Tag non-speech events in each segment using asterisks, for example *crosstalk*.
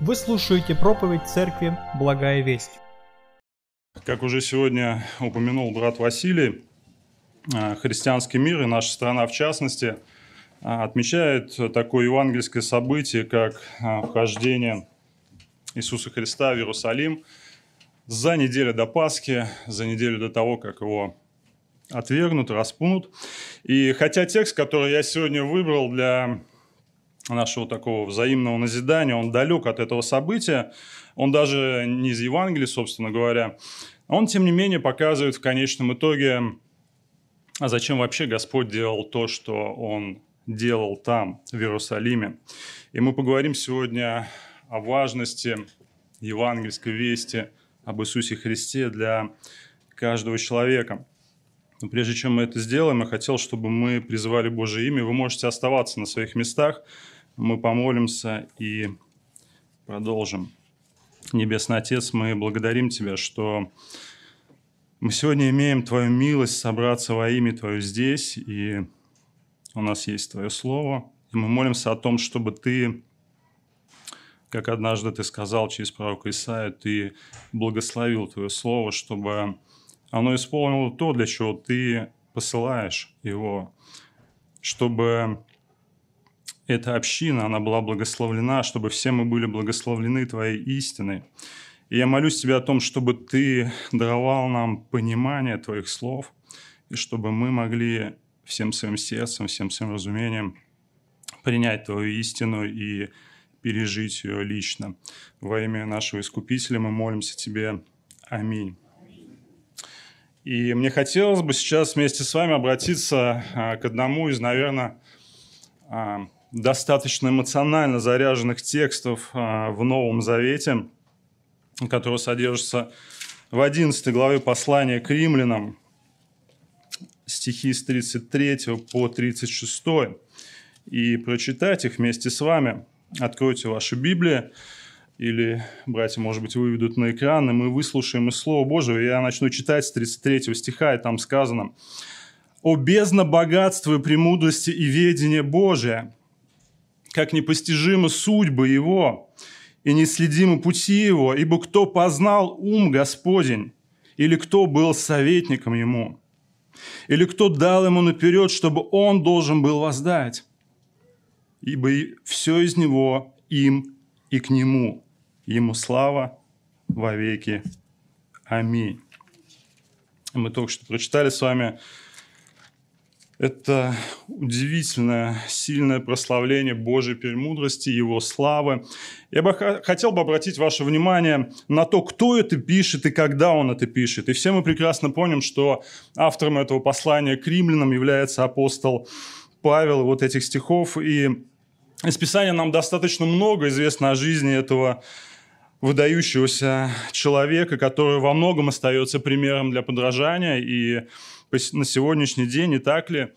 Вы слушаете проповедь церкви «Благая весть». Как уже сегодня упомянул брат Василий, а, христианский мир и наша страна в частности а, отмечает такое евангельское событие, как а, вхождение Иисуса Христа в Иерусалим за неделю до Пасхи, за неделю до того, как его отвергнут, распнут. И хотя текст, который я сегодня выбрал для нашего такого взаимного назидания, он далек от этого события, он даже не из Евангелия, собственно говоря, он, тем не менее, показывает в конечном итоге, а зачем вообще Господь делал то, что Он делал там, в Иерусалиме. И мы поговорим сегодня о важности евангельской вести об Иисусе Христе для каждого человека. Но прежде чем мы это сделаем, я хотел, чтобы мы призывали Божие имя. Вы можете оставаться на своих местах – мы помолимся и продолжим. Небесный Отец, мы благодарим Тебя, что мы сегодня имеем Твою милость собраться во имя Твое здесь, и у нас есть Твое Слово. И мы молимся о том, чтобы Ты, как однажды Ты сказал через пророка Исаия, Ты благословил Твое Слово, чтобы оно исполнило то, для чего Ты посылаешь его, чтобы эта община, она была благословлена, чтобы все мы были благословлены Твоей истиной. И я молюсь Тебя о том, чтобы Ты даровал нам понимание Твоих слов, и чтобы мы могли всем своим сердцем, всем своим разумением принять Твою истину и пережить ее лично. Во имя нашего Искупителя мы молимся Тебе. Аминь. И мне хотелось бы сейчас вместе с вами обратиться а, к одному из, наверное, а, достаточно эмоционально заряженных текстов а, в Новом Завете, которые содержатся в 11 главе послания к римлянам, стихи с 33 по 36, и прочитать их вместе с вами. Откройте ваши Библии, или братья, может быть, выведут на экран, и мы выслушаем из Слова Божьего. Я начну читать с 33 стиха, и там сказано «О бездна богатства и премудрости и ведения Божия, как непостижимы судьбы Его и неследимы пути Его, ибо кто познал ум Господень, или кто был советником Ему, или кто дал Ему наперед, чтобы Он должен был воздать, ибо все из Него, им и к Нему. Ему слава во веки. Аминь. Мы только что прочитали с вами это удивительное, сильное прославление Божьей премудрости, Его славы. Я бы хотел бы обратить ваше внимание на то, кто это пишет и когда он это пишет. И все мы прекрасно помним, что автором этого послания к римлянам является апостол Павел, вот этих стихов. И из Писания нам достаточно много известно о жизни этого выдающегося человека, который во многом остается примером для подражания. И на сегодняшний день, не так ли,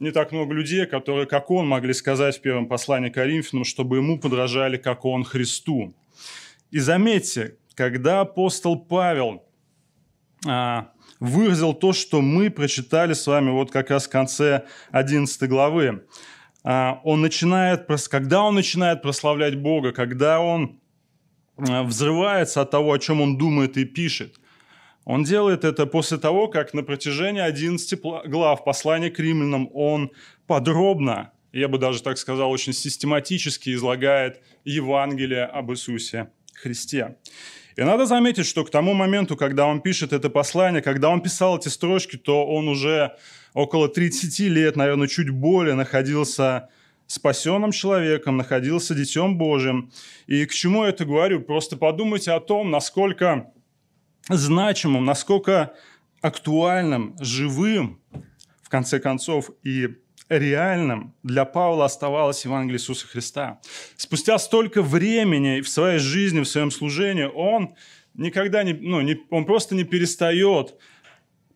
не так много людей, которые, как он, могли сказать в первом послании Коринфянам, чтобы ему подражали, как он Христу. И заметьте, когда апостол Павел а, выразил то, что мы прочитали с вами вот как раз в конце 11 главы, а, он начинает, когда он начинает прославлять Бога, когда он взрывается от того, о чем он думает и пишет – он делает это после того, как на протяжении 11 глав послания к римлянам он подробно, я бы даже так сказал, очень систематически излагает Евангелие об Иисусе Христе. И надо заметить, что к тому моменту, когда он пишет это послание, когда он писал эти строчки, то он уже около 30 лет, наверное, чуть более находился спасенным человеком, находился Детем Божьим. И к чему я это говорю? Просто подумайте о том, насколько значимым, насколько актуальным, живым, в конце концов, и реальным для Павла оставалось Евангелие Иисуса Христа. Спустя столько времени в своей жизни, в своем служении, он никогда не, ну, не, он просто не перестает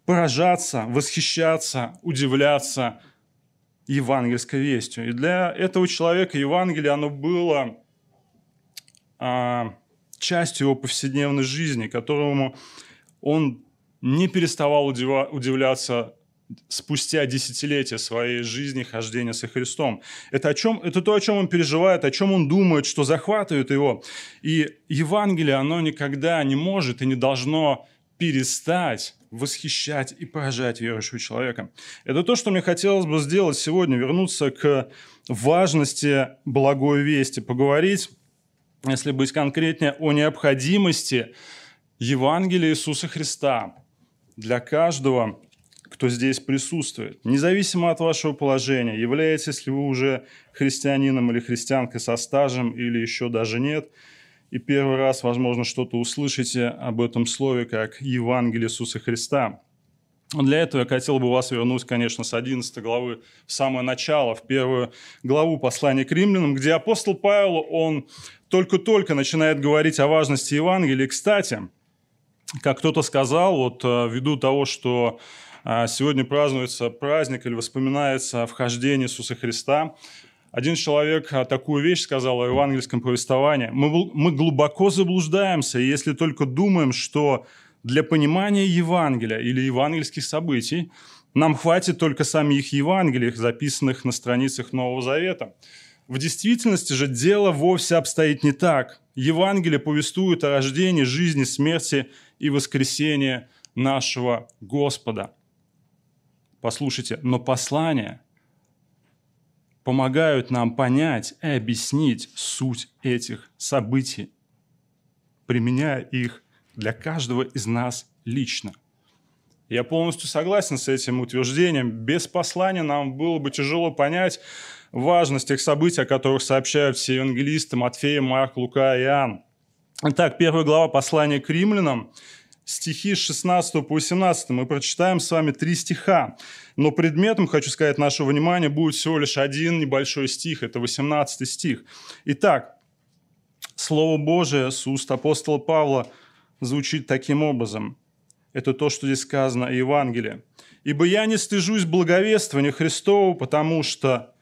поражаться, восхищаться, удивляться евангельской вестью. И для этого человека Евангелие, оно было а, частью его повседневной жизни, которому он не переставал удивляться спустя десятилетия своей жизни хождения со Христом. Это, о чем, это то, о чем он переживает, о чем он думает, что захватывает его. И Евангелие, оно никогда не может и не должно перестать восхищать и поражать верующего человека. Это то, что мне хотелось бы сделать сегодня, вернуться к важности благой вести, поговорить, если быть конкретнее, о необходимости Евангелия Иисуса Христа для каждого, кто здесь присутствует. Независимо от вашего положения, являетесь ли вы уже христианином или христианкой со стажем, или еще даже нет – и первый раз, возможно, что-то услышите об этом слове, как Евангелие Иисуса Христа. Для этого я хотел бы вас вернуть, конечно, с 11 главы в самое начало, в первую главу послания к римлянам, где апостол Павел, он только-только начинает говорить о важности Евангелия. Кстати, как кто-то сказал, вот э, ввиду того, что э, сегодня празднуется праздник или воспоминается вхождение Иисуса Христа, один человек а, такую вещь сказал о евангельском повествовании. Мы, мы глубоко заблуждаемся, если только думаем, что для понимания Евангелия или евангельских событий нам хватит только самих Евангелий, записанных на страницах Нового Завета. В действительности же дело вовсе обстоит не так. Евангелие повествует о рождении, жизни, смерти и воскресении нашего Господа. Послушайте, но послание – помогают нам понять и объяснить суть этих событий, применяя их для каждого из нас лично. Я полностью согласен с этим утверждением. Без послания нам было бы тяжело понять важность тех событий, о которых сообщают все евангелисты Матфея, Марк, Лука и Иоанн. Итак, первая глава послания к римлянам – стихи с 16 по 18. Мы прочитаем с вами три стиха. Но предметом, хочу сказать, нашего внимания будет всего лишь один небольшой стих. Это 18 стих. Итак, Слово Божие с уст апостола Павла звучит таким образом. Это то, что здесь сказано о Евангелии. «Ибо я не стыжусь благовествования Христова, потому что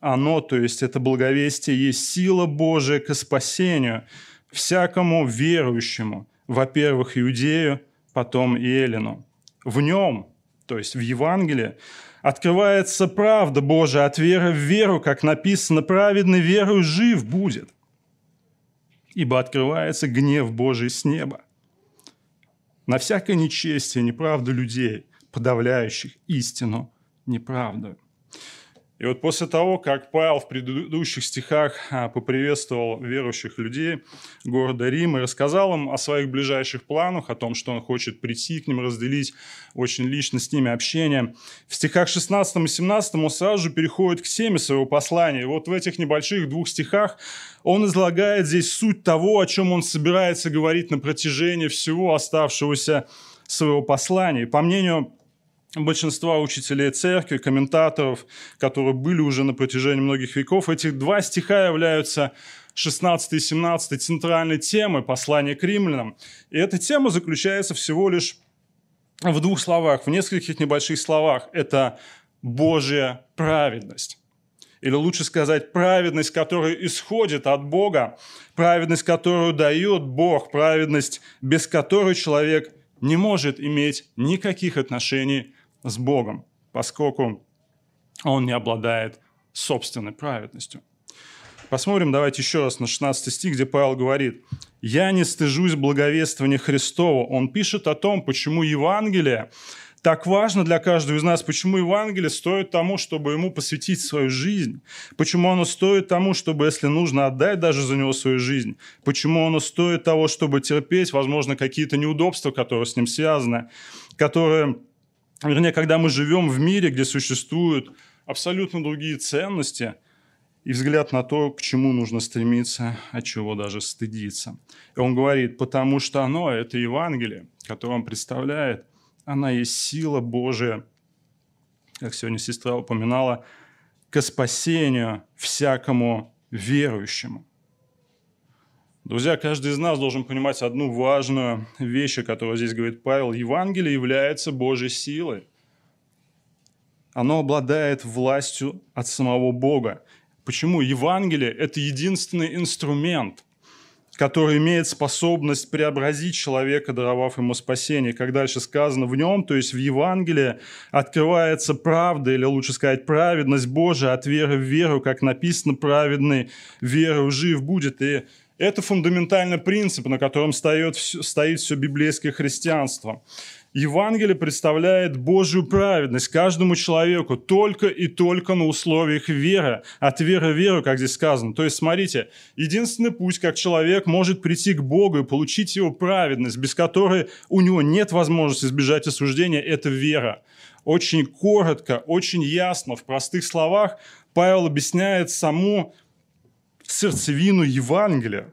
оно, то есть это благовестие, есть сила Божия к спасению всякому верующему, во-первых, Иудею, потом и Эллину. В нем, то есть в Евангелии, открывается правда Божия от веры в веру, как написано, праведный верою жив будет. Ибо открывается гнев Божий с неба. На всякое нечестие, неправду людей, подавляющих истину неправду. И вот после того, как Павел в предыдущих стихах а, поприветствовал верующих людей города Рима и рассказал им о своих ближайших планах, о том, что он хочет прийти к ним, разделить очень лично с ними общение, в стихах 16 и 17 он сразу же переходит к теме своего послания. И вот в этих небольших двух стихах он излагает здесь суть того, о чем он собирается говорить на протяжении всего оставшегося своего послания. И по мнению большинства учителей церкви, комментаторов, которые были уже на протяжении многих веков, этих два стиха являются 16 и 17 центральной темой послания к римлянам. И эта тема заключается всего лишь в двух словах, в нескольких небольших словах. Это Божья праведность. Или лучше сказать, праведность, которая исходит от Бога, праведность, которую дает Бог, праведность, без которой человек не может иметь никаких отношений с Богом, поскольку он не обладает собственной праведностью. Посмотрим, давайте еще раз на 16 стих, где Павел говорит, «Я не стыжусь благовествования Христова». Он пишет о том, почему Евангелие так важно для каждого из нас, почему Евангелие стоит тому, чтобы ему посвятить свою жизнь, почему оно стоит тому, чтобы, если нужно, отдать даже за него свою жизнь, почему оно стоит того, чтобы терпеть, возможно, какие-то неудобства, которые с ним связаны, которые вернее, когда мы живем в мире, где существуют абсолютно другие ценности и взгляд на то, к чему нужно стремиться, от чего даже стыдиться. И он говорит, потому что оно, это Евангелие, которое он представляет, она есть сила Божия, как сегодня сестра упоминала, к спасению всякому верующему. Друзья, каждый из нас должен понимать одну важную вещь, о которой здесь говорит Павел. Евангелие является Божьей силой. Оно обладает властью от самого Бога. Почему? Евангелие – это единственный инструмент, который имеет способность преобразить человека, даровав ему спасение. Как дальше сказано, в нем, то есть в Евангелии, открывается правда, или лучше сказать, праведность Божия от веры в веру, как написано, праведный веру жив будет. И это фундаментальный принцип, на котором стоит, стоит все библейское христианство. Евангелие представляет Божью праведность каждому человеку только и только на условиях веры, от веры в веру, как здесь сказано. То есть, смотрите, единственный путь, как человек может прийти к Богу и получить его праведность, без которой у него нет возможности избежать осуждения, это вера. Очень коротко, очень ясно, в простых словах Павел объясняет саму сердцевину Евангелия.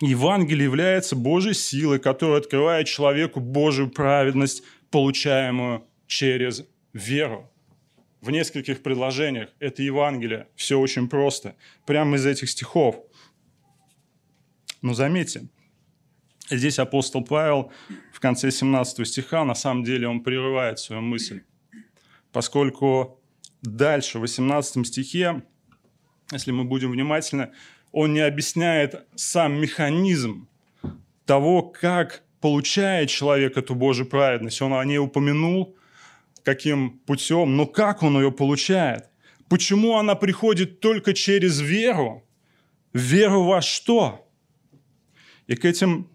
Евангелие является Божьей силой, которая открывает человеку Божью праведность, получаемую через веру. В нескольких предложениях это Евангелие. Все очень просто. Прямо из этих стихов. Но заметьте, здесь апостол Павел в конце 17 стиха, на самом деле он прерывает свою мысль. Поскольку дальше, в 18 стихе, если мы будем внимательны, он не объясняет сам механизм того, как получает человек эту Божью праведность. Он о ней упомянул, каким путем, но как он ее получает? Почему она приходит только через веру? Веру во что? И к этим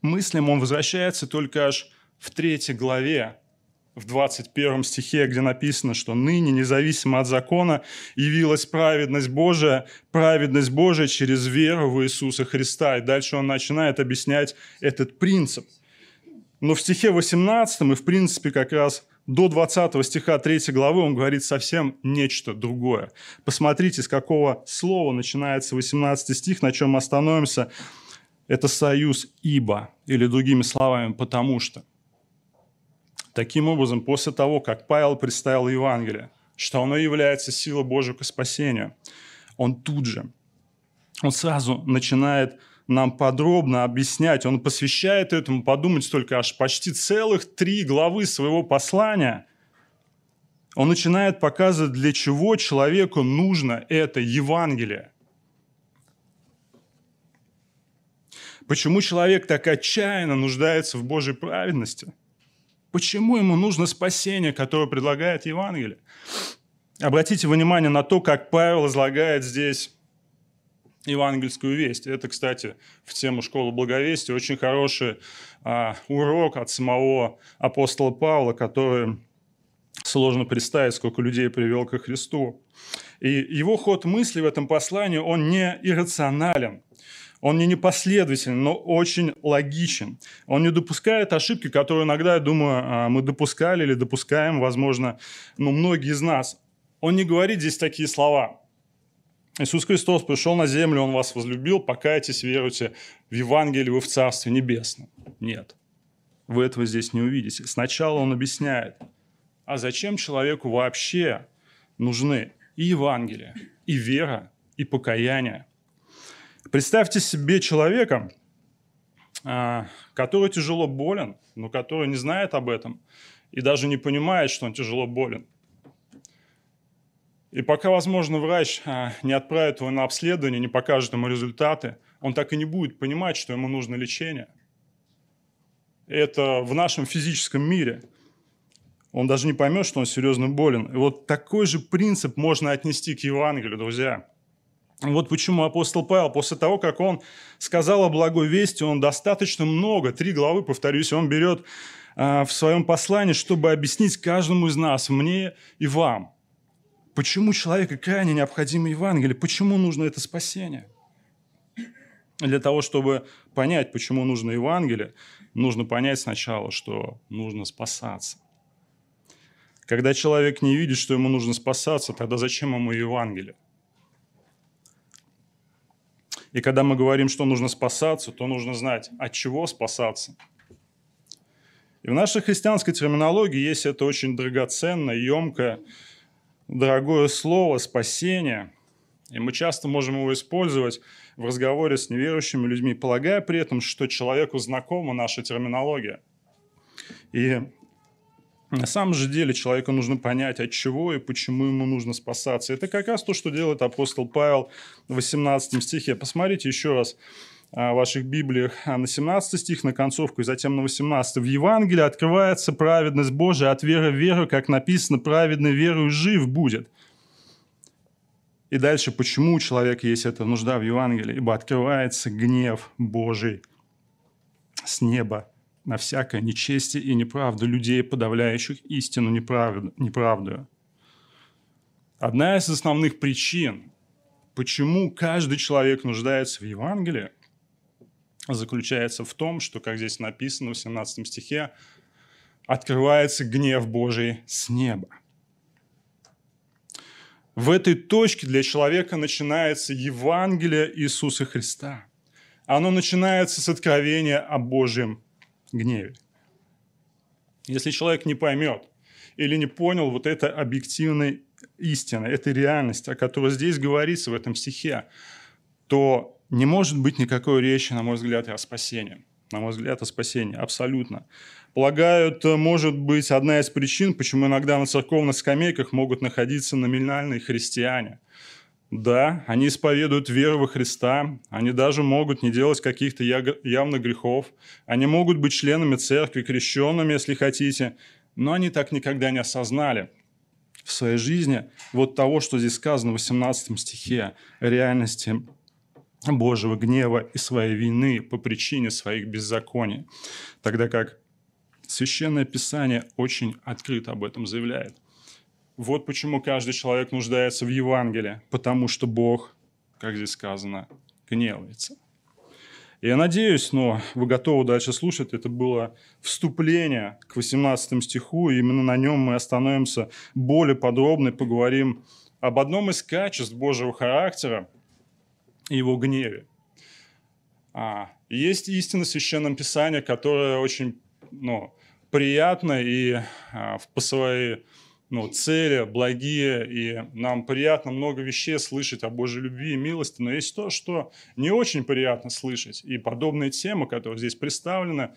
мыслям он возвращается только аж в третьей главе в 21 стихе, где написано, что ныне, независимо от закона, явилась праведность Божия, праведность Божия через веру в Иисуса Христа. И дальше он начинает объяснять этот принцип. Но в стихе 18 и, в принципе, как раз до 20 стиха 3 главы он говорит совсем нечто другое. Посмотрите, с какого слова начинается 18 стих, на чем мы остановимся. Это союз «ибо», или другими словами «потому что». Таким образом, после того, как Павел представил Евангелие, что оно является силой Божьего к спасению, он тут же, он сразу начинает нам подробно объяснять, он посвящает этому подумать только аж почти целых три главы своего послания. Он начинает показывать, для чего человеку нужно это Евангелие. Почему человек так отчаянно нуждается в Божьей праведности – Почему ему нужно спасение, которое предлагает Евангелие? Обратите внимание на то, как Павел излагает здесь евангельскую весть. Это, кстати, в тему школы благовестия очень хороший а, урок от самого апостола Павла, который сложно представить, сколько людей привел ко Христу. И его ход мысли в этом послании, он не иррационален. Он не непоследователен, но очень логичен. Он не допускает ошибки, которые иногда, я думаю, а, мы допускали или допускаем, возможно, ну, многие из нас. Он не говорит здесь такие слова. Иисус Христос пришел на землю, Он вас возлюбил, покайтесь, веруйте в Евангелие, вы в Царстве Небесном. Нет, вы этого здесь не увидите. Сначала Он объясняет, а зачем человеку вообще нужны и Евангелие, и вера, и покаяние – Представьте себе человека, а, который тяжело болен, но который не знает об этом и даже не понимает, что он тяжело болен. И пока, возможно, врач а, не отправит его на обследование, не покажет ему результаты, он так и не будет понимать, что ему нужно лечение. Это в нашем физическом мире. Он даже не поймет, что он серьезно болен. И вот такой же принцип можно отнести к Евангелию, друзья. Вот почему апостол Павел, после того, как он сказал о благой вести, он достаточно много, три главы, повторюсь, он берет э, в своем послании, чтобы объяснить каждому из нас, мне и вам, почему человеку крайне необходимо Евангелие, почему нужно это спасение. Для того, чтобы понять, почему нужно Евангелие, нужно понять сначала, что нужно спасаться. Когда человек не видит, что ему нужно спасаться, тогда зачем ему Евангелие? И когда мы говорим, что нужно спасаться, то нужно знать, от чего спасаться. И в нашей христианской терминологии есть это очень драгоценное, емкое, дорогое слово «спасение». И мы часто можем его использовать в разговоре с неверующими людьми, полагая при этом, что человеку знакома наша терминология. И На самом же деле человеку нужно понять, от чего и почему ему нужно спасаться. Это как раз то, что делает апостол Павел в 18 стихе. Посмотрите еще раз а, в ваших Библиях а, на 17 стих, на концовку, и затем на 18. В Евангелии открывается праведность Божия от веры в веру, как написано, праведный верою жив будет. И дальше, почему у человека есть эта нужда в Евангелии? Ибо открывается гнев Божий с неба на всякое нечестие и неправду людей, подавляющих истину неправду, неправдою. Одна из основных причин, почему каждый человек нуждается в Евангелии, заключается в том, что, как здесь написано в 17 стихе, открывается гнев Божий с неба. В этой точке для человека начинается Евангелие Иисуса Христа. Оно начинается с откровения о Божьем гневе. Если человек не поймет или не понял вот это объективной истины, этой реальности, о которой здесь говорится в этом стихе, то не может быть никакой речи, на мой взгляд, о спасении. На мой взгляд, о спасении. Абсолютно. Полагаю, это может быть одна из причин, почему иногда на церковных скамейках могут находиться номинальные христиане – да, они исповедуют веру во Христа, они даже могут не делать каких-то явных грехов, они могут быть членами церкви, крещенными, если хотите, но они так никогда не осознали в своей жизни вот того, что здесь сказано в 18 стихе, реальности Божьего гнева и своей вины по причине своих беззаконий. Тогда как Священное Писание очень открыто об этом заявляет. Вот почему каждый человек нуждается в Евангелии, потому что Бог, как здесь сказано, гневается. Я надеюсь, но вы готовы дальше слушать. Это было вступление к 18 стиху, и именно на нем мы остановимся более подробно и поговорим об одном из качеств Божьего характера и его гневе. А, есть истина Священном Писании, которая очень ну, приятна и а, по своей ну, цели, благие, и нам приятно много вещей слышать о Божьей любви и милости, но есть то, что не очень приятно слышать. И подобные темы, которые здесь представлены,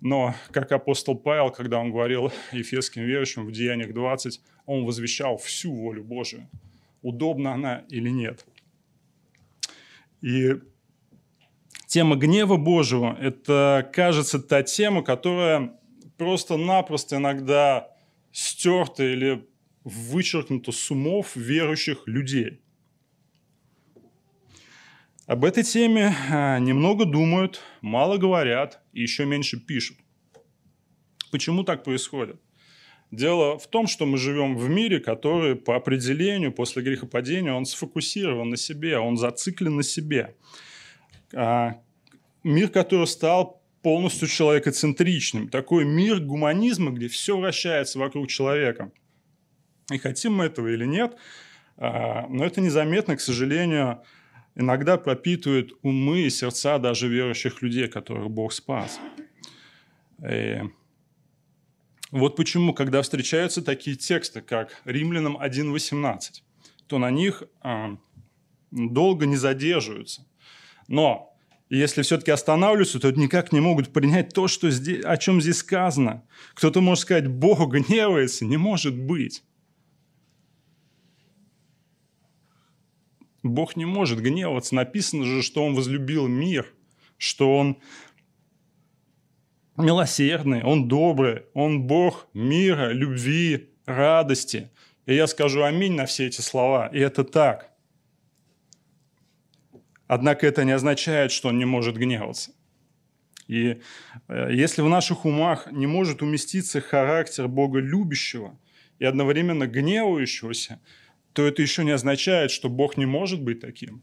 но как апостол Павел, когда он говорил ефесским верующим в Деяниях 20, он возвещал всю волю Божию. Удобна она или нет. И тема гнева Божьего – это, кажется, та тема, которая просто-напросто иногда стерто или вычеркнуто с умов верующих людей. Об этой теме а, немного думают, мало говорят и еще меньше пишут. Почему так происходит? Дело в том, что мы живем в мире, который по определению после грехопадения, он сфокусирован на себе, он зациклен на себе. А, мир, который стал полностью человекоцентричным. Такой мир гуманизма, где все вращается вокруг человека. И хотим мы этого или нет, а, но это незаметно, к сожалению, иногда пропитывает умы и сердца даже верующих людей, которых Бог спас. И вот почему, когда встречаются такие тексты, как Римлянам 1.18, то на них а, долго не задерживаются. Но и если все-таки останавливаются, то никак не могут принять то, что здесь, о чем здесь сказано. Кто-то может сказать, Бог гневается. Не может быть. Бог не может гневаться. Написано же, что Он возлюбил мир, что Он милосердный, Он добрый, Он Бог мира, любви, радости. И я скажу аминь на все эти слова. И это так – Однако это не означает, что он не может гневаться. И э, если в наших умах не может уместиться характер Бога любящего и одновременно гневающегося, то это еще не означает, что Бог не может быть таким.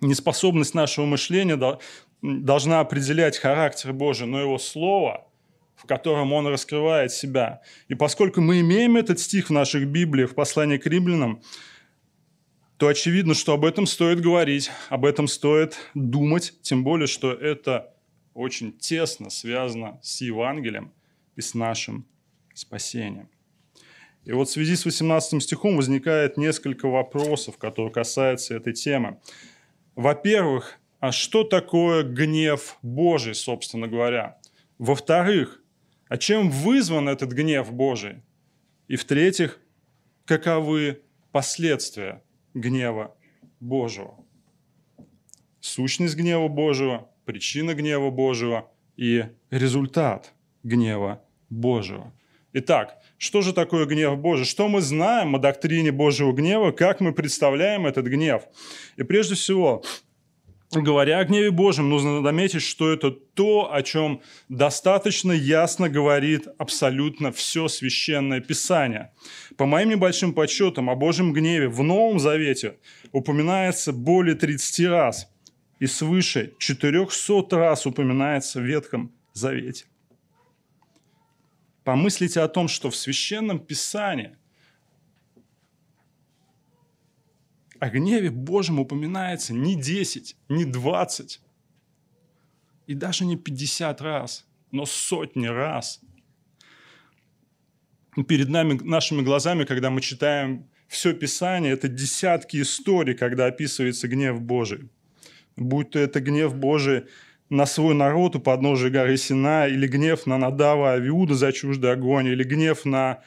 Неспособность нашего мышления должна определять характер Божий, но Его Слово, в котором Он раскрывает себя. И поскольку мы имеем этот стих в наших Библиях, в послании к римлянам, то очевидно, что об этом стоит говорить, об этом стоит думать, тем более, что это очень тесно связано с Евангелием и с нашим спасением. И вот в связи с 18 стихом возникает несколько вопросов, которые касаются этой темы. Во-первых, а что такое гнев Божий, собственно говоря? Во-вторых, А чем вызван этот гнев Божий? И в-третьих, каковы последствия гнева Божьего? Сущность гнева Божьего, причина гнева Божьего и результат гнева Божьего. Итак, что же такое гнев Божий? Что мы знаем о доктрине Божьего гнева? Как мы представляем этот гнев? И прежде всего, говоря о гневе Божьем, нужно заметить, что это то, о чем достаточно ясно говорит абсолютно все священное Писание. По моим небольшим подсчетам о Божьем гневе в Новом Завете упоминается более 30 раз и свыше 400 раз упоминается в Ветхом Завете. Помыслите о том, что в Священном Писании о гневе Божьем упоминается не 10, не 20, и даже не 50 раз, но сотни раз. Перед нами, нашими глазами, когда мы читаем все Писание, это десятки историй, когда описывается гнев Божий. Будь то это гнев Божий на свой народ у подножия горы Сина, или гнев на Надава Авиуда за чуждый огонь, или гнев на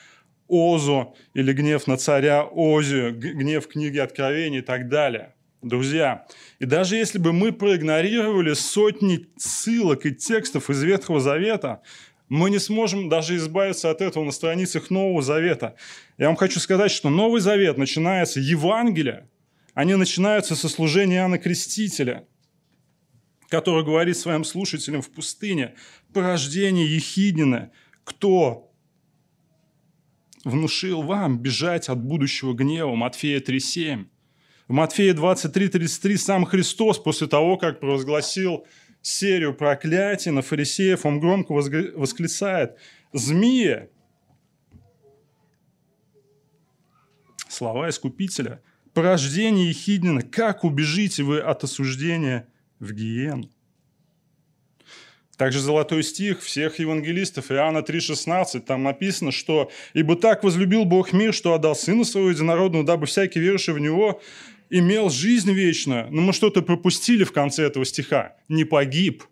Озу, или гнев на царя Озию, гнев книги Откровений и так далее. Друзья, и даже если бы мы проигнорировали сотни ссылок и текстов из Ветхого Завета, мы не сможем даже избавиться от этого на страницах Нового Завета. Я вам хочу сказать, что Новый Завет начинается Евангелие, они начинаются со служения Иоанна Крестителя – который говорит своим слушателям в пустыне, порождение Ехиднина, кто внушил вам бежать от будущего гнева, Матфея 3.7. В Матфея 23.33 сам Христос после того, как провозгласил серию проклятий на фарисеев, он громко восклицает «Змея!» Слова Искупителя. «Порождение Ехиднина, как убежите вы от осуждения в гиену. Также золотой стих всех евангелистов, Иоанна 3,16, там написано, что «Ибо так возлюбил Бог мир, что отдал Сына Своего Единородного, дабы всякий верующий в Него имел жизнь вечную». Но мы что-то пропустили в конце этого стиха. «Не погиб».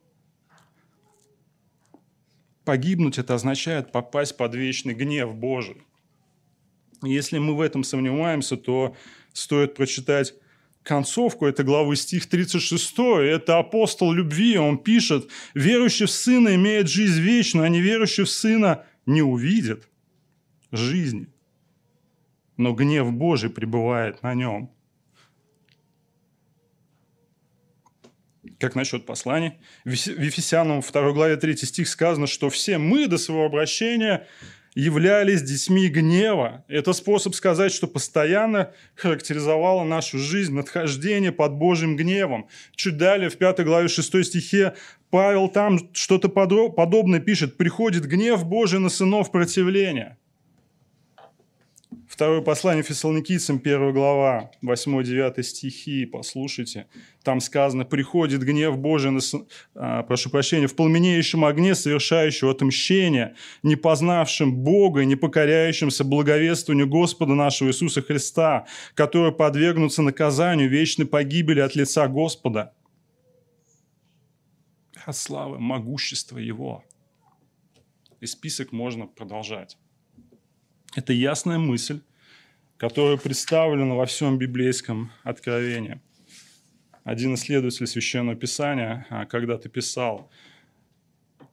Погибнуть – это означает попасть под вечный гнев Божий. Если мы в этом сомневаемся, то стоит прочитать концовку этой главы, стих 36, это апостол любви, он пишет, «Верующий в Сына имеет жизнь вечную, а неверующий в Сына не увидит жизни, но гнев Божий пребывает на нем». Как насчет посланий? В Ефесянам 2 главе 3 стих сказано, что все мы до своего обращения являлись детьми гнева. Это способ сказать, что постоянно характеризовало нашу жизнь надхождение под Божьим гневом. Чуть далее, в 5 главе 6 стихе, Павел там что-то подобное пишет. «Приходит гнев Божий на сынов противления». Второе послание Фессалоникийцам, 1 глава, 8-9 стихи, послушайте. Там сказано, приходит гнев Божий, на, а, прошу прощения, в пламенеющем огне, совершающего отмщение, не познавшим Бога не покоряющимся благовествованию Господа нашего Иисуса Христа, которые подвергнутся наказанию вечной погибели от лица Господа. От славы, могущества Его. И список можно продолжать. Это ясная мысль, которая представлена во всем библейском откровении. Один исследователь Священного Писания а, когда-то писал,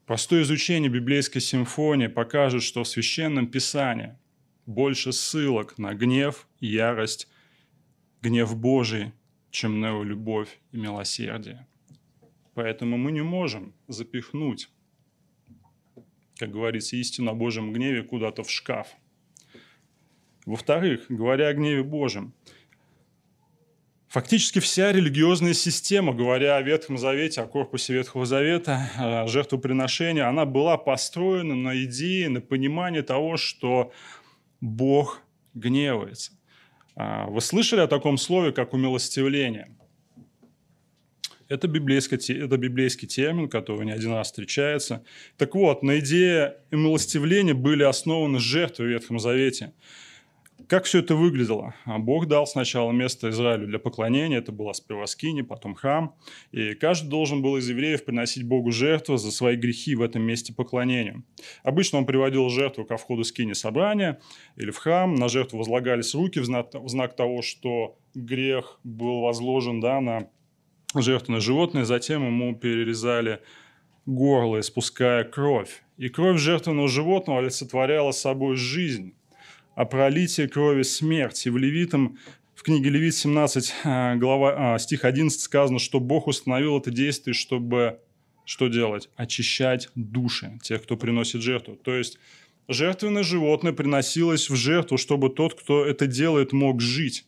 простое изучение библейской симфонии покажет, что в Священном Писании больше ссылок на гнев, ярость, гнев Божий, чем на его любовь и милосердие. Поэтому мы не можем запихнуть, как говорится, истину о Божьем гневе куда-то в шкаф – во-вторых, говоря о гневе Божьем, Фактически вся религиозная система, говоря о Ветхом Завете, о корпусе Ветхого Завета, о жертвоприношении, она была построена на идее, на понимании того, что Бог гневается. А, вы слышали о таком слове, как умилостивление? Это библейский, это библейский термин, который не один раз встречается. Так вот, на идее умилостивления были основаны жертвы в Ветхом Завете – как все это выглядело? А Бог дал сначала место Израилю для поклонения, это была сперва скини, потом храм, и каждый должен был из евреев приносить Богу жертву за свои грехи в этом месте поклонения. Обычно он приводил жертву ко входу скини собрания или в храм, на жертву возлагались руки в знак, в знак того, что грех был возложен да, на жертвенное животное, затем ему перерезали горло, испуская кровь. И кровь жертвенного животного олицетворяла собой жизнь о пролитии крови смерти. В Левитам, в книге Левит 17, а, глава, а, стих 11 сказано, что Бог установил это действие, чтобы что делать? Очищать души тех, кто приносит жертву. То есть жертвенное животное приносилось в жертву, чтобы тот, кто это делает, мог жить.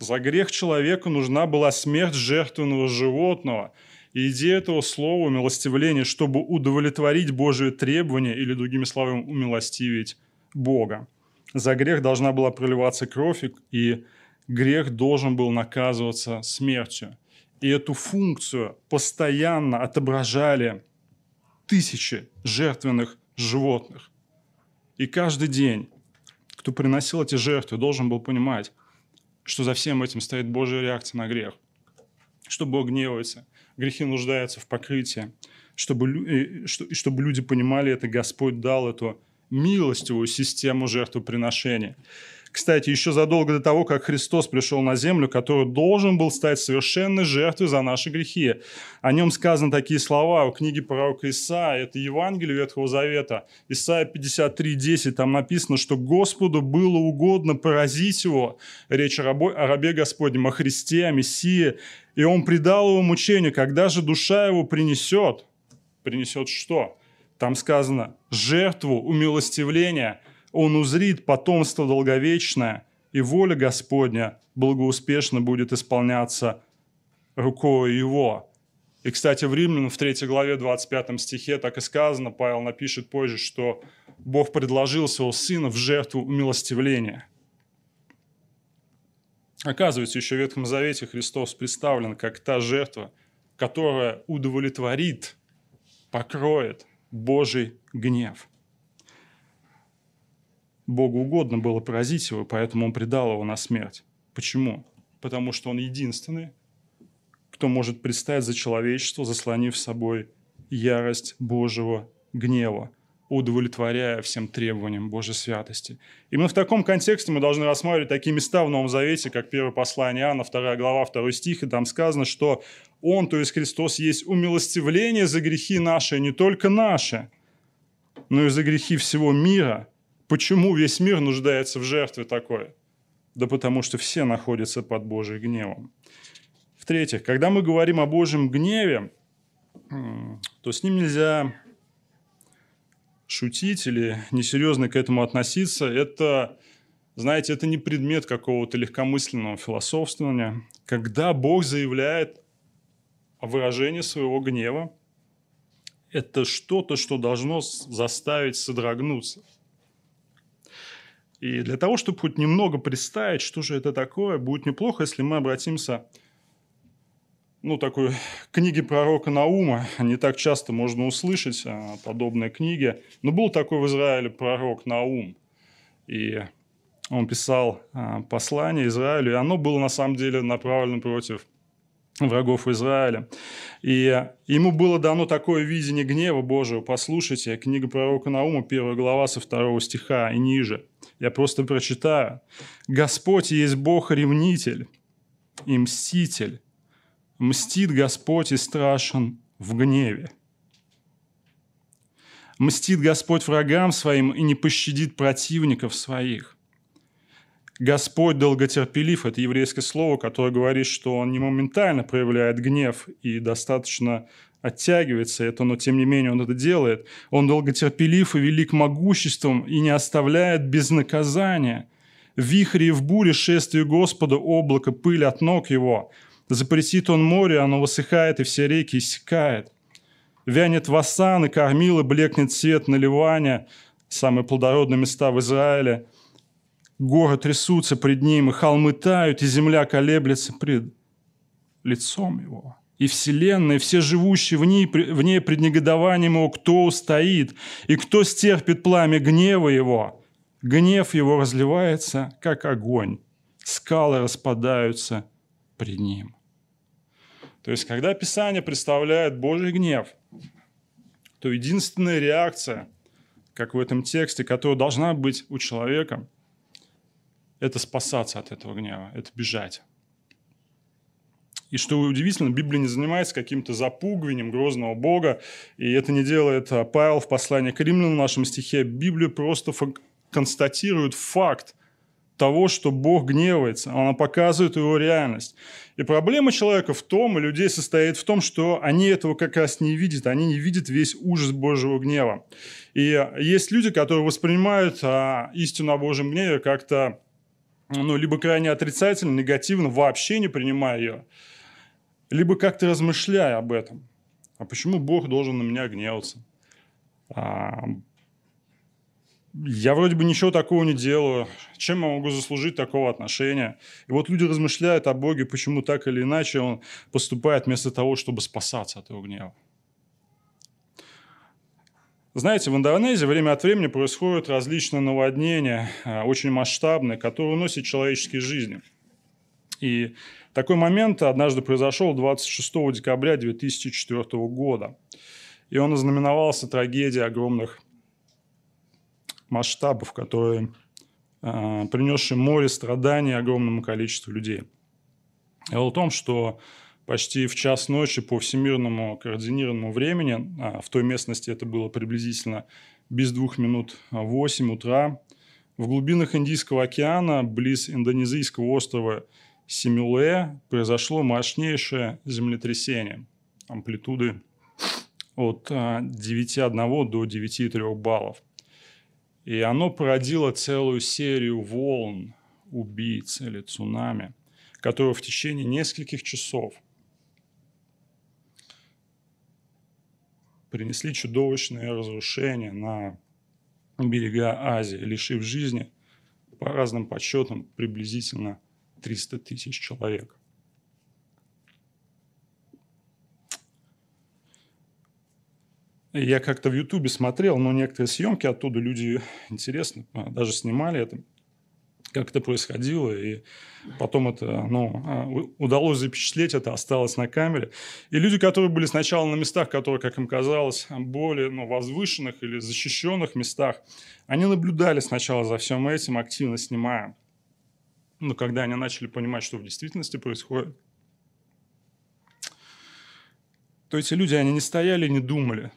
За грех человеку нужна была смерть жертвенного животного. И идея этого слова «умилостивление», чтобы удовлетворить Божие требования или, другими словами, умилостивить Бога. За грех должна была проливаться кровь, и грех должен был наказываться смертью. И эту функцию постоянно отображали тысячи жертвенных животных. И каждый день, кто приносил эти жертвы, должен был понимать, что за всем этим стоит Божья реакция на грех, что Бог гневается, грехи нуждаются в покрытии, чтобы, чтобы люди понимали это, Господь дал эту милостивую систему жертвоприношения. Кстати, еще задолго до того, как Христос пришел на землю, который должен был стать совершенной жертвой за наши грехи. О нем сказаны такие слова в книге пророка Исаия, это Евангелие Ветхого Завета, Исаия 53:10, там написано, что Господу было угодно поразить его, речь о рабе, о рабе Господнем, о Христе, о Мессии, и он предал его мучению, когда же душа его принесет, принесет что? Там сказано жертву умилостивления, он узрит потомство долговечное, и воля Господня благоуспешно будет исполняться рукой его. И, кстати, в Римлянам в 3 главе 25 стихе так и сказано, Павел напишет позже, что Бог предложил своего Сына в жертву умилостивления. Оказывается, еще в Ветхом Завете Христос представлен как та жертва, которая удовлетворит, покроет Божий гнев. Богу угодно было поразить его, поэтому он предал его на смерть. Почему? Потому что он единственный, кто может предстать за человечество, заслонив собой ярость Божьего гнева, удовлетворяя всем требованиям Божьей святости. Именно в таком контексте мы должны рассматривать такие места в Новом Завете, как первое послание Иоанна, 2 глава, 2 стих, и там сказано, что он, то есть Христос, есть умилостивление за грехи наши, не только наши, но и за грехи всего мира. Почему весь мир нуждается в жертве такой? Да потому что все находятся под Божьим гневом. В-третьих, когда мы говорим о Божьем гневе, то с ним нельзя шутить или несерьезно к этому относиться. Это, знаете, это не предмет какого-то легкомысленного философствования. Когда Бог заявляет выражение своего гнева – это что-то, что должно заставить содрогнуться. И для того, чтобы хоть немного представить, что же это такое, будет неплохо, если мы обратимся ну, такой книги пророка Наума. Не так часто можно услышать а, подобные книги. Но был такой в Израиле пророк Наум. И он писал а, послание Израилю, и оно было на самом деле направлено против врагов Израиля. И ему было дано такое видение гнева Божьего. Послушайте, книга пророка Наума, первая глава со второго стиха и ниже. Я просто прочитаю. «Господь есть Бог-ревнитель и мститель. Мстит Господь и страшен в гневе. Мстит Господь врагам своим и не пощадит противников своих. Господь долготерпелив – это еврейское слово, которое говорит, что он не моментально проявляет гнев и достаточно оттягивается это, но тем не менее он это делает. Он долготерпелив и велик могуществом и не оставляет без наказания. В вихре и в буре шествие Господа облако, пыль от ног его. Запретит он море, оно высыхает, и все реки иссякает. Вянет васан и кормил, и блекнет свет на Ливане, самые плодородные места в Израиле – Горы трясутся пред ним, и холмы тают, и земля колеблется пред лицом его. И вселенная, и все живущие в ней, в ней пред негодованием его, кто устоит, и кто стерпит пламя гнева его. Гнев его разливается, как огонь. Скалы распадаются пред ним. То есть, когда Писание представляет Божий гнев, то единственная реакция, как в этом тексте, которая должна быть у человека, это спасаться от этого гнева, это бежать. И что удивительно, Библия не занимается каким-то запугиванием грозного Бога, и это не делает а, Павел в послании к римлянам в нашем стихе. Библия просто констатирует факт того, что Бог гневается. Она показывает его реальность. И проблема человека в том, и людей состоит в том, что они этого как раз не видят. Они не видят весь ужас Божьего гнева. И есть люди, которые воспринимают а, истину о Божьем гневе как-то ну, либо крайне отрицательно, негативно, вообще не принимая ее, либо как-то размышляя об этом. А почему Бог должен на меня гневаться? А, я вроде бы ничего такого не делаю. Чем я могу заслужить такого отношения? И вот люди размышляют о Боге, почему так или иначе он поступает вместо того, чтобы спасаться от его гнева. Знаете, в Индонезии время от времени происходят различные наводнения, а, очень масштабные, которые уносят человеческие жизни. И такой момент однажды произошел 26 декабря 2004 года. И он ознаменовался трагедией огромных масштабов, которые э, принесшие море страданий огромному количеству людей. Дело в том, что почти в час ночи по всемирному координированному времени, а в той местности это было приблизительно без двух минут 8 утра, в глубинах Индийского океана, близ индонезийского острова Симюле произошло мощнейшее землетрясение амплитуды от 9,1 а, до 9,3 баллов. И оно породило целую серию волн, убийц или цунами, которые в течение нескольких часов принесли чудовищные разрушения на берега Азии, лишив жизни, по разным подсчетам, приблизительно 300 тысяч человек. Я как-то в Ютубе смотрел, но некоторые съемки оттуда люди интересно а, даже снимали это, как это происходило, и потом это, ну, а, удалось запечатлеть, это осталось на камере. И люди, которые были сначала на местах, которые, как им казалось, более ну, возвышенных или защищенных местах, они наблюдали сначала за всем этим, активно снимая. Но когда они начали понимать, что в действительности происходит, то эти люди, они не стояли, не думали.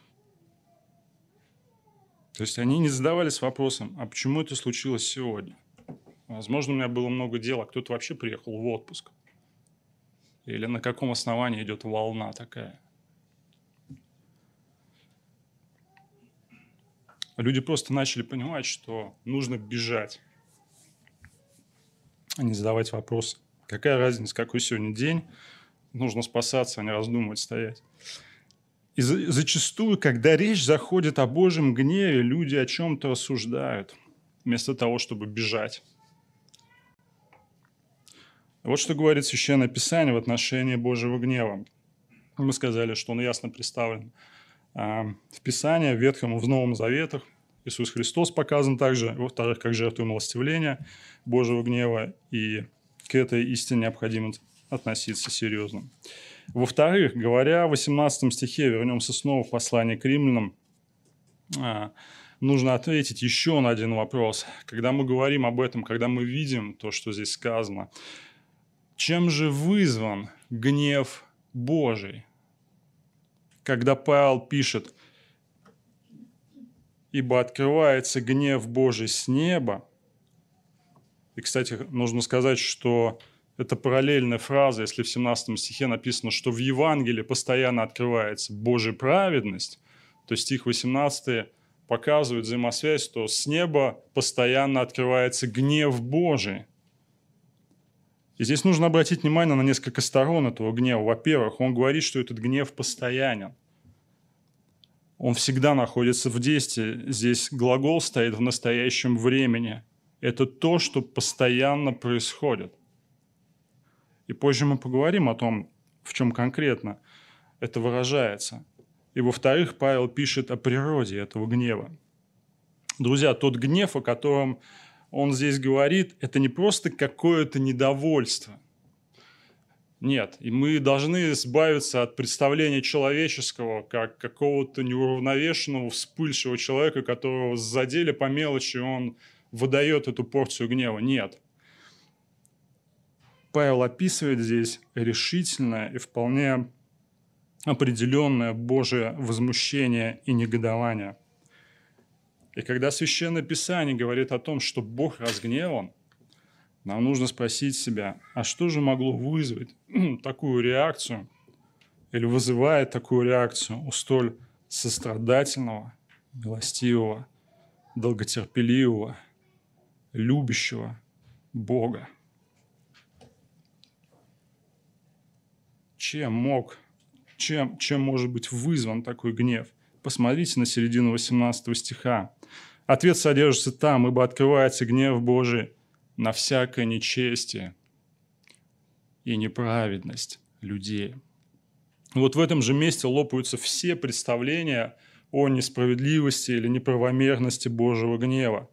То есть они не задавались вопросом, а почему это случилось сегодня? Возможно, у меня было много дел, а кто-то вообще приехал в отпуск. Или на каком основании идет волна такая. Люди просто начали понимать, что нужно бежать а не задавать вопрос, какая разница, какой сегодня день, нужно спасаться, а не раздумывать, стоять. И за, зачастую, когда речь заходит о Божьем гневе, люди о чем-то рассуждают, вместо того, чтобы бежать. Вот что говорит Священное Писание в отношении Божьего гнева. Мы сказали, что он ясно представлен а, в Писании, в Ветхом и в Новом Заветах. Иисус Христос показан также, во-вторых, как жертва милостивления Божьего гнева, и к этой истине необходимо относиться серьезно. Во-вторых, говоря в 18 стихе, вернемся снова в послание к римлянам, а, нужно ответить еще на один вопрос. Когда мы говорим об этом, когда мы видим то, что здесь сказано, чем же вызван гнев Божий? Когда Павел пишет – ибо открывается гнев Божий с неба. И, кстати, нужно сказать, что это параллельная фраза, если в 17 стихе написано, что в Евангелии постоянно открывается Божья праведность, то стих 18 показывает взаимосвязь, что с неба постоянно открывается гнев Божий. И здесь нужно обратить внимание на несколько сторон этого гнева. Во-первых, он говорит, что этот гнев постоянен – он всегда находится в действии. Здесь глагол стоит в настоящем времени. Это то, что постоянно происходит. И позже мы поговорим о том, в чем конкретно это выражается. И во-вторых, Павел пишет о природе этого гнева. Друзья, тот гнев, о котором он здесь говорит, это не просто какое-то недовольство. Нет, и мы должны избавиться от представления человеческого как какого-то неуравновешенного, вспыльшего человека, которого задели по мелочи, он выдает эту порцию гнева. Нет. Павел описывает здесь решительное и вполне определенное Божие возмущение и негодование. И когда Священное Писание говорит о том, что Бог разгневан, нам нужно спросить себя, а что же могло вызвать *clears throat* такую реакцию или вызывает такую реакцию у столь сострадательного, милостивого, долготерпеливого, любящего Бога? Чем мог, чем, чем может быть вызван такой гнев? Посмотрите на середину 18 стиха. Ответ содержится там, ибо открывается гнев Божий на всякое нечестие и неправедность людей. Вот в этом же месте лопаются все представления о несправедливости или неправомерности Божьего гнева.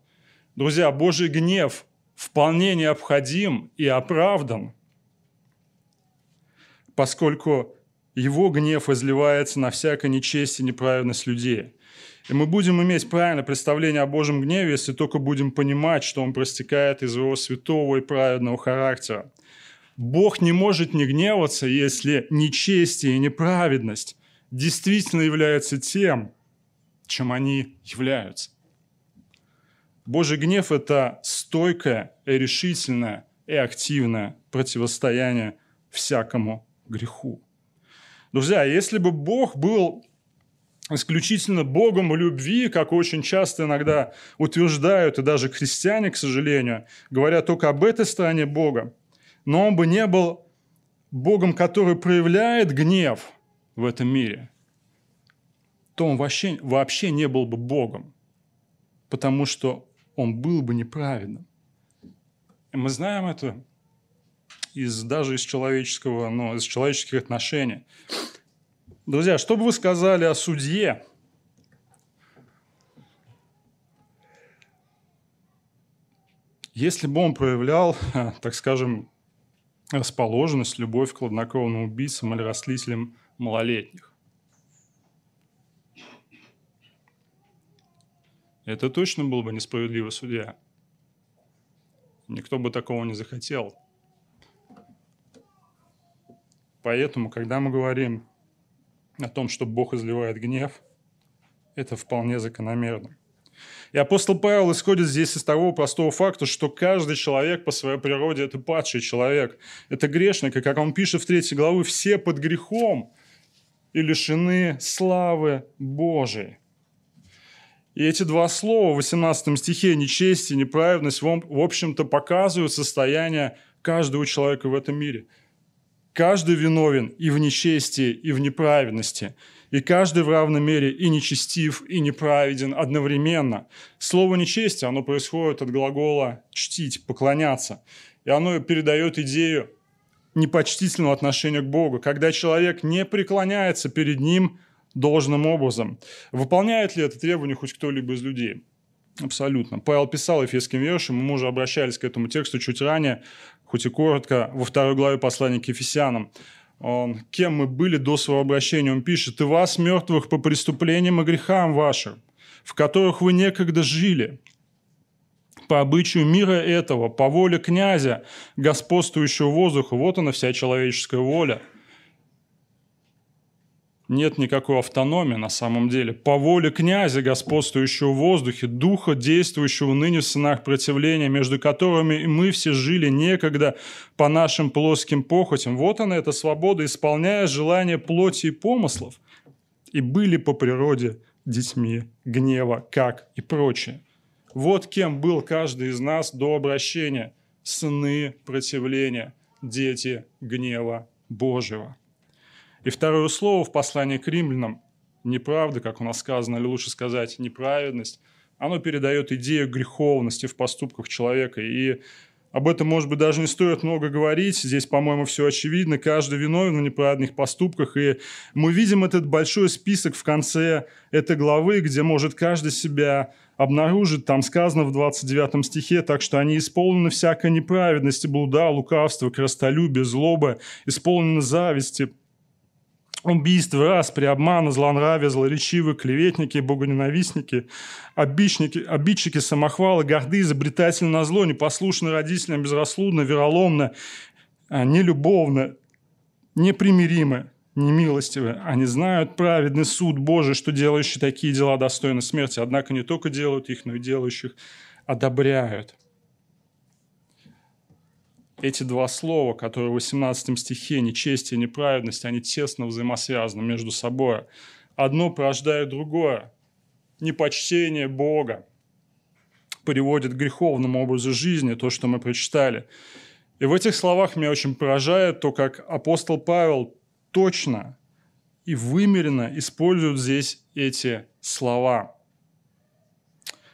Друзья, Божий гнев вполне необходим и оправдан, поскольку его гнев изливается на всякое нечестие и неправедность людей. И мы будем иметь правильное представление о Божьем гневе, если только будем понимать, что он простекает из его святого и праведного характера. Бог не может не гневаться, если нечестие и неправедность действительно являются тем, чем они являются. Божий гнев – это стойкое и решительное и активное противостояние всякому греху. Друзья, если бы Бог был исключительно Богом любви, как очень часто иногда утверждают, и даже христиане, к сожалению, говорят только об этой стороне Бога. Но он бы не был Богом, который проявляет гнев в этом мире, то он вообще, вообще не был бы Богом, потому что он был бы неправедным. И мы знаем это из, даже из человеческого, ну, из человеческих отношений. Друзья, что бы вы сказали о судье, если бы он проявлял, *laughs* так скажем, расположенность, любовь к хладнокровным убийцам или растлителям малолетних? Это точно был бы несправедливый судья. Никто бы такого не захотел. Поэтому, когда мы говорим о том, что Бог изливает гнев, это вполне закономерно. И апостол Павел исходит здесь из того простого факта, что каждый человек по своей природе – это падший человек, это грешник. И как он пишет в третьей главе, все под грехом и лишены славы Божией. И эти два слова в 18 стихе «нечестие», «неправедность» в общем-то показывают состояние каждого человека в этом мире – Каждый виновен и в нечестии, и в неправедности, и каждый в равной мере и нечестив, и неправеден одновременно. Слово «нечестие», оно происходит от глагола «чтить», «поклоняться», и оно передает идею непочтительного отношения к Богу, когда человек не преклоняется перед Ним должным образом. Выполняет ли это требование хоть кто-либо из людей? Абсолютно. Павел писал Ефесским вершем, мы уже обращались к этому тексту чуть ранее, хоть и коротко, во второй главе послания к Ефесянам. Он, кем мы были до своего обращения, он пишет, «И вас, мертвых, по преступлениям и грехам вашим, в которых вы некогда жили, по обычаю мира этого, по воле князя, господствующего воздуха». Вот она вся человеческая воля – нет никакой автономии на самом деле. По воле князя, господствующего в воздухе, духа, действующего ныне в сынах противления, между которыми мы все жили некогда по нашим плоским похотям. Вот она, эта свобода, исполняя желания плоти и помыслов, и были по природе детьми гнева, как и прочее. Вот кем был каждый из нас до обращения. Сыны противления, дети гнева Божьего. И второе слово в послании к римлянам, неправда, как у нас сказано, или лучше сказать, неправедность, оно передает идею греховности в поступках человека. И об этом, может быть, даже не стоит много говорить. Здесь, по-моему, все очевидно. Каждый виновен в неправедных поступках. И мы видим этот большой список в конце этой главы, где может каждый себя обнаружит, там сказано в 29 стихе, так что они исполнены всякой неправедности, блуда, лукавства, крастолюбия, злобы, исполнены зависти, убийства, распри, обмана, злонравия, злоречивые, клеветники, богоненавистники, обидчики, обидчики, самохвалы, горды, изобретательны на зло, непослушны родителям, безрассудно, вероломно, а, нелюбовно, непримиримы, немилостивы. Они знают праведный суд Божий, что делающие такие дела достойны смерти, однако не только делают их, но и делающих одобряют. Эти два слова, которые в 18 стихе, нечестие и неправедность, они тесно взаимосвязаны между собой. Одно порождает другое. Непочтение Бога приводит к греховному образу жизни, то, что мы прочитали. И в этих словах меня очень поражает то, как апостол Павел точно и вымеренно используют здесь эти слова.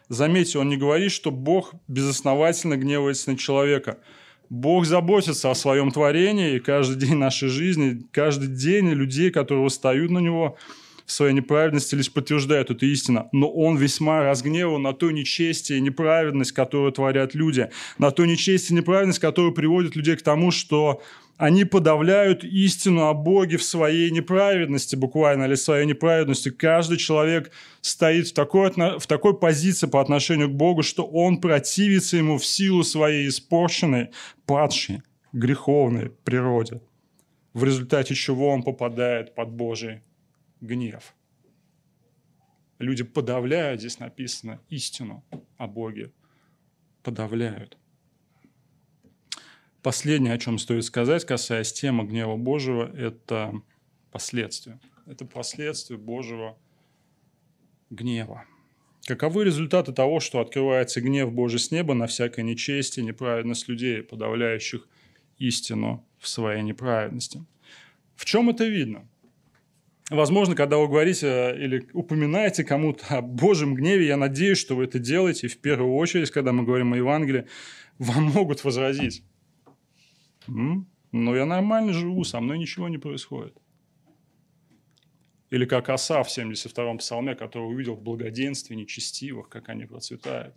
Заметьте, он не говорит, что Бог безосновательно гневается на человека. Бог заботится о своем творении, и каждый день нашей жизни, каждый день людей, которые восстают на Него в своей неправедности, лишь подтверждают эту истину. Но Он весьма разгневан на то нечестие и неправедность, которую творят люди, на то нечестие и неправедность, которая приводит людей к тому, что они подавляют истину о Боге в своей неправедности, буквально, или своей неправедности. Каждый человек стоит в такой, в такой позиции по отношению к Богу, что он противится ему в силу своей испорченной, падшей, греховной природе, в результате чего он попадает под Божий гнев. Люди подавляют, здесь написано, истину о Боге. Подавляют. Последнее, о чем стоит сказать, касаясь темы гнева Божьего, это последствия. Это последствия Божьего гнева. Каковы результаты того, что открывается гнев Божий с неба на всякое нечестие, неправедность людей, подавляющих истину в своей неправедности? В чем это видно? Возможно, когда вы говорите или упоминаете кому-то о Божьем гневе, я надеюсь, что вы это делаете. И в первую очередь, когда мы говорим о Евангелии, вам могут возразить. Но я нормально живу, со мной ничего не происходит. Или как оса в 72-м псалме, который увидел в благоденствии нечестивых, как они процветают.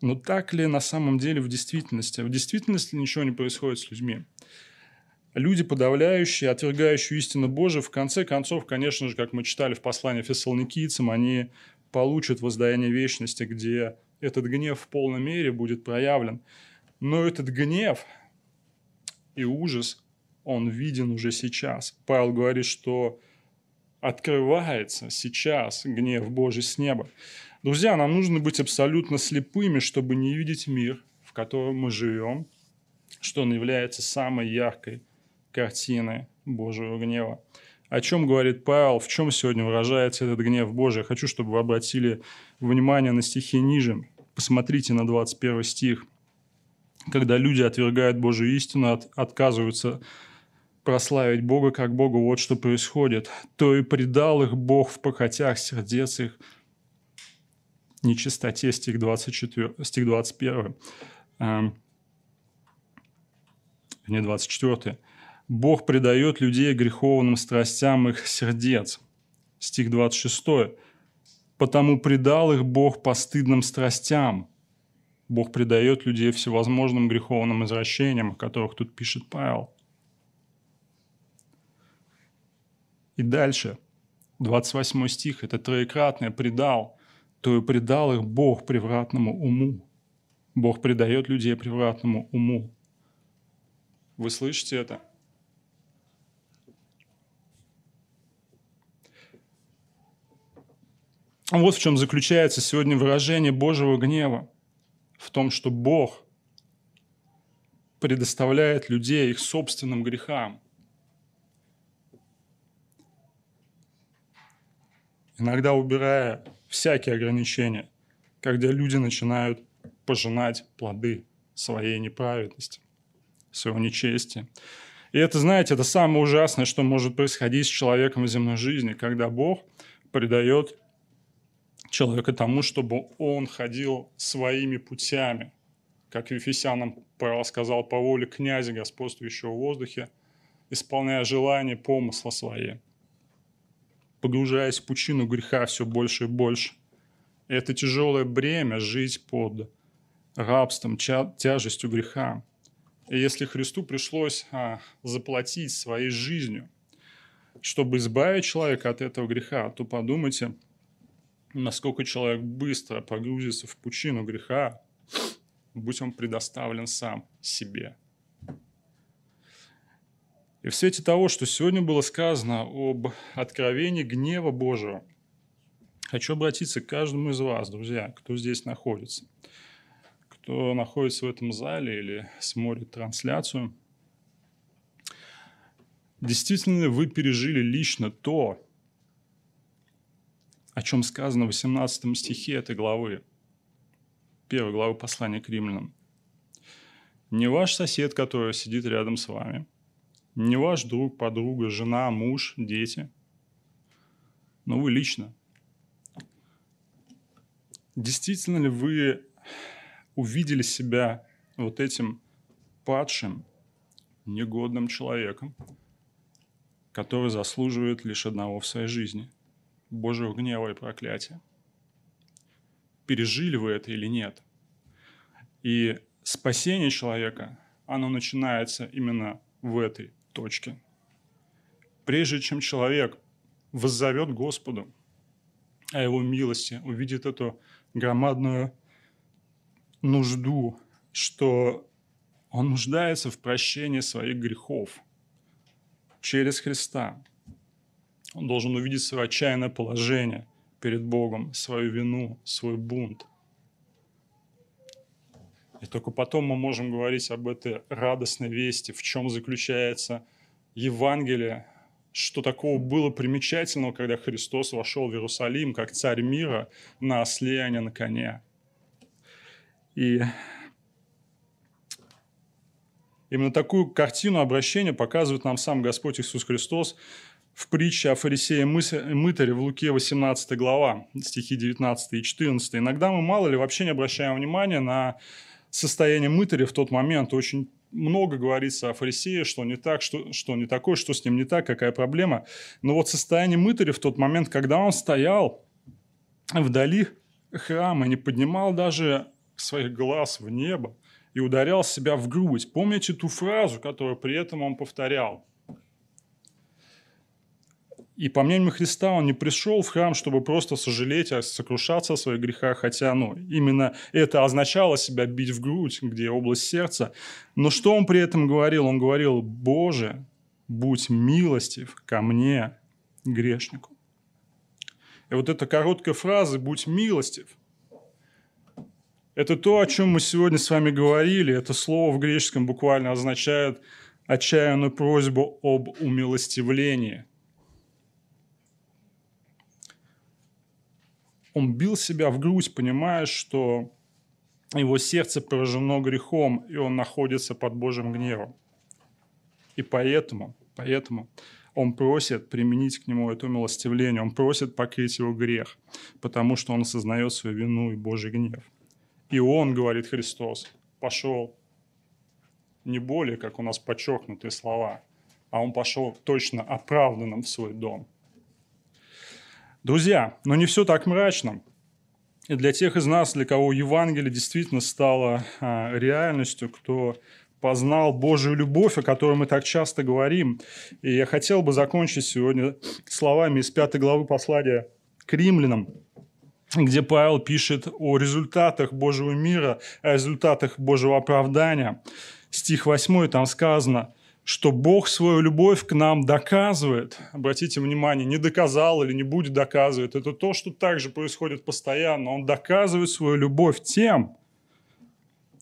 Но так ли на самом деле в действительности? В действительности ничего не происходит с людьми. Люди, подавляющие, отвергающие истину Божию, в конце концов, конечно же, как мы читали в послании фессалоникийцам, они получат воздаяние вечности, где этот гнев в полной мере будет проявлен. Но этот гнев и ужас, он виден уже сейчас. Павел говорит, что открывается сейчас гнев Божий с неба. Друзья, нам нужно быть абсолютно слепыми, чтобы не видеть мир, в котором мы живем, что он является самой яркой картиной Божьего гнева. О чем говорит Павел, в чем сегодня выражается этот гнев Божий. Я хочу, чтобы вы обратили внимание на стихи ниже. Посмотрите на 21 стих. Когда люди отвергают Божию истину, от, отказываются прославить Бога как Бога, вот что происходит. То и предал их Бог в похотях сердец их нечистоте, стих, 24, стих 21. Эм, не 24. Бог предает людей греховным страстям их сердец. Стих 26. «Потому предал их Бог постыдным страстям». Бог предает людей всевозможным греховным извращениям, о которых тут пишет Павел. И дальше, 28 стих, это троекратное «предал», то и предал их Бог превратному уму. Бог предает людей превратному уму. Вы слышите это? Вот в чем заключается сегодня выражение Божьего гнева. В том, что Бог предоставляет людей их собственным грехам. Иногда убирая всякие ограничения, когда люди начинают пожинать плоды своей неправедности, своего нечестия. И это, знаете, это самое ужасное, что может происходить с человеком в земной жизни, когда Бог придает человека тому, чтобы он ходил своими путями, как Ефесянам Павел сказал, по воле князя, господствующего в воздухе, исполняя желания помысла свои, погружаясь в пучину греха все больше и больше. Это тяжелое бремя жить под рабством, тяжестью греха. И если Христу пришлось а, заплатить своей жизнью, чтобы избавить человека от этого греха, то подумайте, насколько человек быстро погрузится в пучину греха, будь он предоставлен сам себе. И в свете того, что сегодня было сказано об откровении гнева Божьего, хочу обратиться к каждому из вас, друзья, кто здесь находится, кто находится в этом зале или смотрит трансляцию. Действительно ли вы пережили лично то, о чем сказано в 18 стихе этой главы, первой главы послания к римлянам. Не ваш сосед, который сидит рядом с вами, не ваш друг, подруга, жена, муж, дети, но вы лично. Действительно ли вы увидели себя вот этим падшим, негодным человеком, который заслуживает лишь одного в своей жизни – Божьего гнева и проклятия? пережили вы это или нет. И спасение человека, оно начинается именно в этой точке. Прежде чем человек воззовет Господу о его милости, увидит эту громадную нужду, что он нуждается в прощении своих грехов через Христа. Он должен увидеть свое отчаянное положение – перед Богом свою вину, свой бунт. И только потом мы можем говорить об этой радостной вести, в чем заключается Евангелие, что такого было примечательного, когда Христос вошел в Иерусалим как царь мира на осле, а не на коне. И именно такую картину обращения показывает нам сам Господь Иисус Христос в притче о фарисее мытаре в Луке 18 глава, стихи 19 и 14. Иногда мы мало ли вообще не обращаем внимания на состояние мытаря в тот момент. Очень много говорится о фарисее, что не так, что, что не такое, что с ним не так, какая проблема. Но вот состояние мытаря в тот момент, когда он стоял вдали храма, не поднимал даже своих глаз в небо и ударял себя в грудь. Помните ту фразу, которую при этом он повторял? И по мнению Христа он не пришел в храм, чтобы просто сожалеть, а сокрушаться о своих грехах, хотя ну, именно это означало себя бить в грудь, где область сердца. Но что он при этом говорил? Он говорил, «Боже, будь милостив ко мне, грешнику». И вот эта короткая фраза «будь милостив» – это то, о чем мы сегодня с вами говорили. Это слово в греческом буквально означает отчаянную просьбу об умилостивлении – он бил себя в грудь, понимая, что его сердце поражено грехом, и он находится под Божьим гневом. И поэтому, поэтому он просит применить к нему это милостивление, он просит покрыть его грех, потому что он осознает свою вину и Божий гнев. И он, говорит Христос, пошел не более, как у нас подчеркнутые слова, а он пошел точно оправданным в свой дом – Друзья, но не все так мрачно. И для тех из нас, для кого Евангелие действительно стало а, реальностью, кто познал Божию любовь, о которой мы так часто говорим. И я хотел бы закончить сегодня словами из пятой главы послания к римлянам, где Павел пишет о результатах Божьего мира, о результатах Божьего оправдания. Стих 8 там сказано – что Бог свою любовь к нам доказывает. Обратите внимание, не доказал или не будет доказывать. Это то, что также происходит постоянно. Он доказывает свою любовь тем,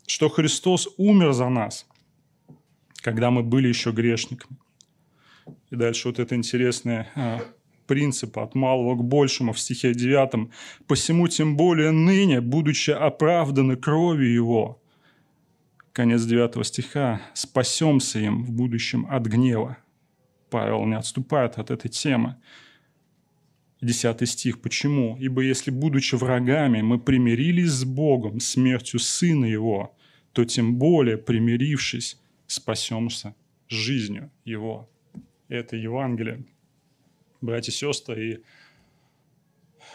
что Христос умер за нас, когда мы были еще грешниками. И дальше вот это интересный а, принцип от малого к большему в стихе 9. «Посему тем более ныне, будучи оправданы кровью Его, конец 9 стиха, «спасемся им в будущем от гнева». Павел не отступает от этой темы. Десятый стих. Почему? «Ибо если, будучи врагами, мы примирились с Богом смертью Сына Его, то тем более, примирившись, спасемся жизнью Его». это Евангелие. Братья и сестры, и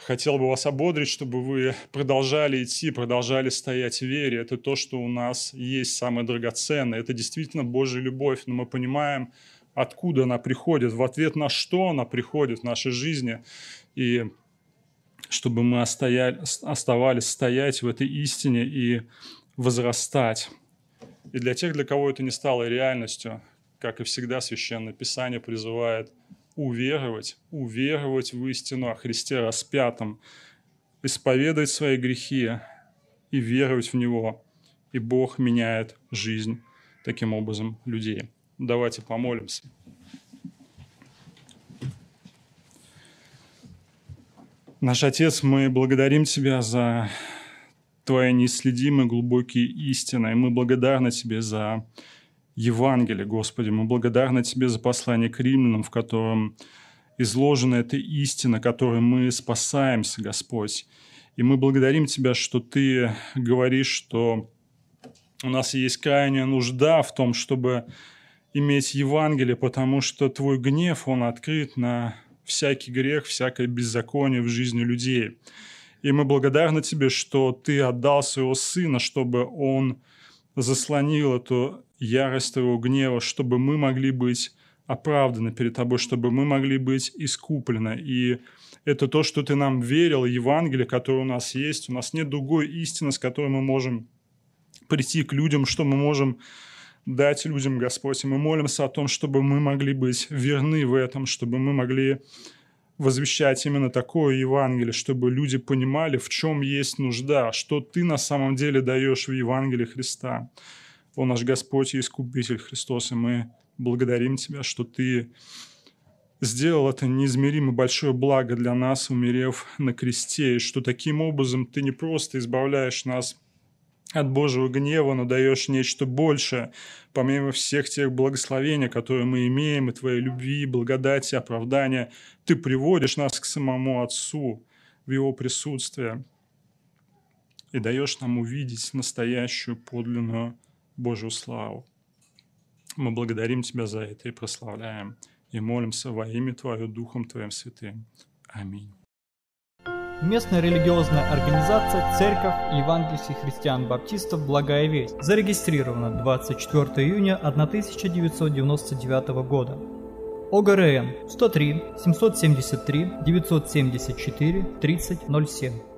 хотел бы вас ободрить, чтобы вы продолжали идти, продолжали стоять в вере. Это то, что у нас есть самое драгоценное. Это действительно Божья любовь, но мы понимаем, откуда она приходит, в ответ на что она приходит в нашей жизни. И чтобы мы остояли, оставались стоять в этой истине и возрастать. И для тех, для кого это не стало реальностью, как и всегда, Священное Писание призывает уверовать, уверовать в истину о Христе распятом, исповедовать свои грехи и веровать в Него. И Бог меняет жизнь таким образом людей. Давайте помолимся. Наш Отец, мы благодарим Тебя за Твои неисследимые глубокие истины, и мы благодарны Тебе за Евангелие, Господи. Мы благодарны Тебе за послание к римлянам, в котором изложена эта истина, которой мы спасаемся, Господь. И мы благодарим Тебя, что Ты говоришь, что у нас есть крайняя нужда в том, чтобы иметь Евангелие, потому что Твой гнев, он открыт на всякий грех, всякое беззаконие в жизни людей. И мы благодарны Тебе, что Ты отдал Своего Сына, чтобы Он заслонил эту ярость Твоего гнева, чтобы мы могли быть оправданы перед Тобой, чтобы мы могли быть искуплены. И это то, что Ты нам верил, Евангелие, которое у нас есть. У нас нет другой истины, с которой мы можем прийти к людям, что мы можем дать людям, Господь. И мы молимся о том, чтобы мы могли быть верны в этом, чтобы мы могли возвещать именно такое Евангелие, чтобы люди понимали, в чем есть нужда, что ты на самом деле даешь в Евангелии Христа. О наш Господь и Искупитель Христос, и мы благодарим Тебя, что Ты сделал это неизмеримо большое благо для нас, умерев на кресте, и что таким образом Ты не просто избавляешь нас от Божьего гнева, но даешь нечто большее, помимо всех тех благословений, которые мы имеем, и Твоей любви, благодати, оправдания. Ты приводишь нас к самому Отцу в Его присутствие и даешь нам увидеть настоящую подлинную Божью славу. Мы благодарим Тебя за это и прославляем, и молимся во имя Твое Духом Твоим Святым. Аминь. Местная религиозная организация Церковь Евангельских христиан-баптистов «Благая весть» зарегистрирована 24 июня 1999 года. ОГРН 103 773 974 3007